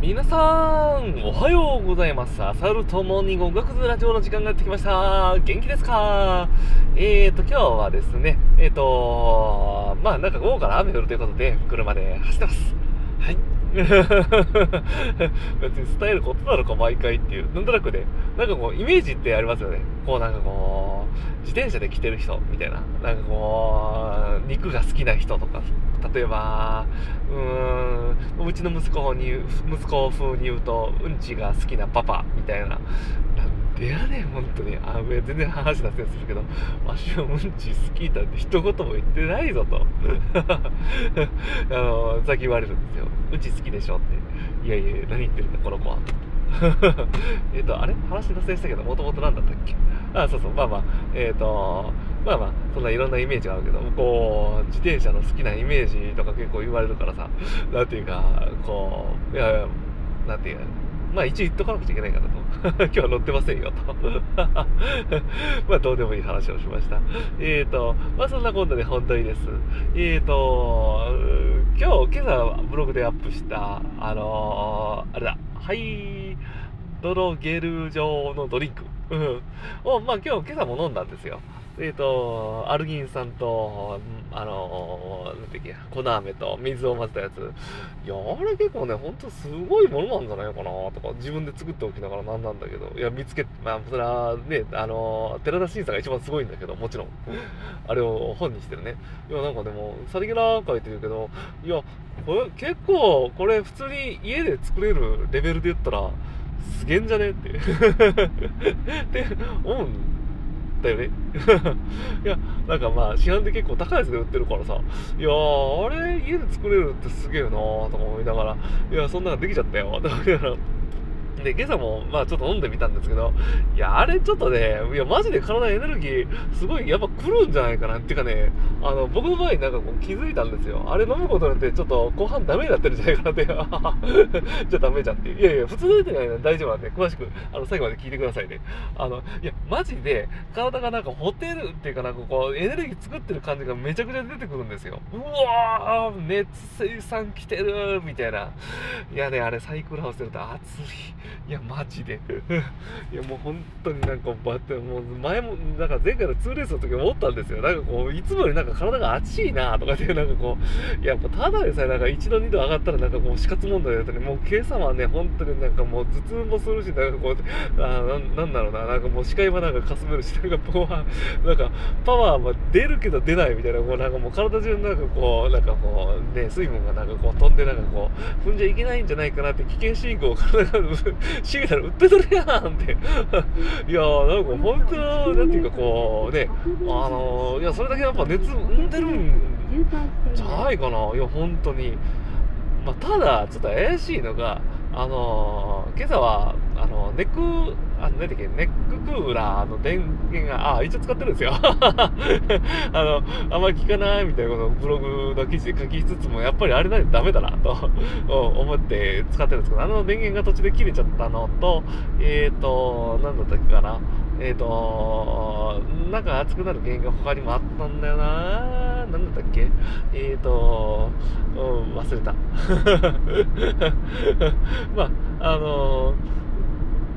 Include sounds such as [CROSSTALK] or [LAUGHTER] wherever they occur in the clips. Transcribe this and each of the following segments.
皆さん、おはようございます。アサルトモーニング音楽ズラジオの時間がやってきました。元気ですか？えーと、今日はですね、えーと、まあなんか午後から雨降るということで、車で走ってます。はい。[LAUGHS] 別に伝えることなのか毎回っていう、なんとなくね、なんかこう、イメージってありますよね。こうなんかこう、自転車で来てる人みたいな。なんかこう、肉が好きな人とか、例えば、うーん、うちの息子に、息子風に言うと、うんちが好きなパパみたいな。なんでやねん、本当に。あ、全然話脱線するけど、わしはうんち好きだって一言も言ってないぞと。[LAUGHS] あの、さっき言われるんですよ。うんち好きでしょって。いやいや、何言ってるんだ、この子は。[LAUGHS] えっと、あれ？話脱線したけど、もともと何だったっけ？あ、そうそう、まあまあ、えっ、と、まあまあ、そんないろんなイメージがあるけど、こう、自転車の好きなイメージとか結構言われるからさ、なんていうか、こう、いやいや、なんていうまあ一応言っとかなくちゃいけないかなと。[LAUGHS] 今日は乗ってませんよと。[LAUGHS] まあどうでもいい話をしました。えーと、まあそんな今度で本当にです。えーと、今日、今朝ブログでアップした、あのー、あれだ、ハイドロゲル状のドリンク。うん。を、まあ今日、今朝も飲んだんですよ。えっ、と、アルギン酸と、あの、なんてっけ、粉飴と水を混ぜたやつ。いや、あれ結構ね、ほんとすごいものなんじゃないかなとか、自分で作っておきながらなんなんだけど、いや、見つけ、まあ、それはね、あの、寺田審査が一番すごいんだけど、もちろん。あれを本にしてるね。いや、なんかでも、さりげなく書いてるけど、いや、これ結構、これ普通に家で作れるレベルで言ったら、すげえんじゃねって。[LAUGHS] って思うんだよね。[LAUGHS] いや、なんかまあ、市販で結構高いやつで売ってるからさ、いや、あれ家で作れるってすげえなーとか思いながら、いや、そんなのできちゃったよ、とか思いながら。で、今朝も、まあちょっと飲んでみたんですけど、いや、あれちょっとね、いや、マジで体エネルギー、すごい、やっぱ来るんじゃないかなっていうかね、あの、僕の場合なんかこう気づいたんですよ。あれ飲むことによって、ちょっと後半ダメになってるんじゃないかなって、じゃあダメじゃんっていう。いやいや、普通の人ないの大丈夫なんで、詳しく、あの、最後まで聞いてくださいね。あの、いや、マジで、体がなんかホテルっていうかなんかこう、エネルギー作ってる感じがめちゃくちゃ出てくるんですよ。うわー、熱生産来てるみたいな。いやね、あれサイクルハウスでると暑い。いや、マジで。いや、もう本当になんか、バって、もう前も、なんか前回の2レースの時思ったんですよ。なんかこう、いつもよりなんか体が熱いなとかって、なんかこう、いや、もうただでさえなんか1度2度上がったらなんかこう死活問題だったり、もう今朝はね、本当になんかもう頭痛もするし、なんかこう、あなんなんだろうな、なんかもう視界はなんかかすめるし、なんかパワー、なんかパワーは出るけど出ないみたいな、こうなんかもう体中なんかこう、なんかこう、ね、水分がなんかこう飛んでなんかこう、踏んじゃいけないんじゃないかなって危険信号を体が、シグナル売ってとるやんって。[LAUGHS] いやー、なんか本当、なんていうかこう、ね、あのー、いや、それだけやっぱ熱生んでるんじゃないかな。いや、本当に。まあ、ただ、ちょっと怪しいのが、あのー、今朝は、あの、ネック、あ、何だっけ、ネッククーラーの電源が、あ、一応使ってるんですよ。[LAUGHS] あの、あんまり効かないみたいなことをブログの記事で書きつつも、やっぱりあれないとダメだなと思って使ってるんですけど、あの電源が途中で切れちゃったのと、えっ、ー、と、なんだったっけかな。えっ、ー、と、なんか熱くなる原因が他にもあったんだよななんだったっけ？えっ、ー、と、うん、忘れた。[LAUGHS] まあ、あの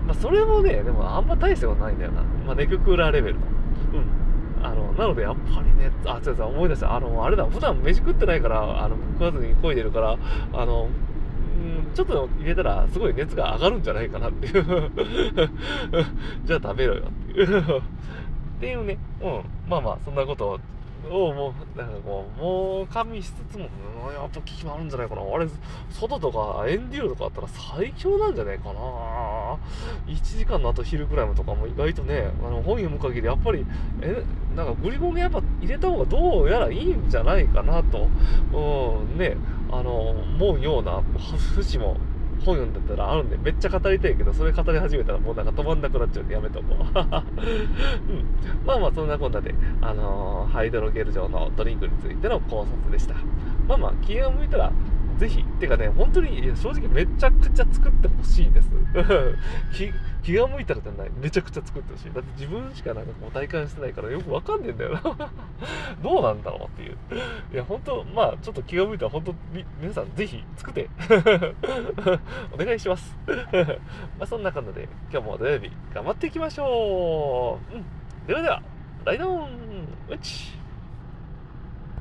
まあ、それもね、でもあんま大してことないんだよな。まあ、ネッククーラーレベルの。うん。あの、なのでやっぱりね、あ、違う違う、思い出した。あの、あれだ、普段飯食ってないから、あの、食わずに漕いでるから、あの、うん、ちょっと入れたらすごい熱が上がるんじゃないかなっていう [LAUGHS] じゃあ食べろよっていう [LAUGHS] っていうね、うん、まあまあ、そんなことを、をもう、なんかこう、もう加味しつつも、やっぱ効きもあるんじゃないかな。あれ、外とかエンデューロとかあったら最強なんじゃないかな。1時間の後昼ぐらいとかも意外とね、あの本読む限りやっぱり、え、なんかグリコンやっぱ入れた方がどうやらいいんじゃないかなと、うん、ね、あの、思うような節も本読んだったらあるんで、めっちゃ語りたいけど、それ語り始めたらもうなんか止まんなくなっちゃうんでやめとこう。[LAUGHS] うん。まあまあ、そんなこんなで、あのー、ハイドロゲル状のドリンクについての考察でした。まあまあ、気が向いたら、ぜひ。てかね本当に正直めちゃくちゃ作ってほしいです。[LAUGHS] 気気が向いたらじゃない。めちゃくちゃ作ってほしい。だって自分しかなんかこう体感してないからよくわかんねえんだよな。[LAUGHS] どうなんだろうっていう。いや本当まあちょっと気が向いたら本当み皆さんぜひ作って。[LAUGHS] お願いします。まあそんな感じで今日も土曜日頑張っていきましょう、うん、ではではライドン。うち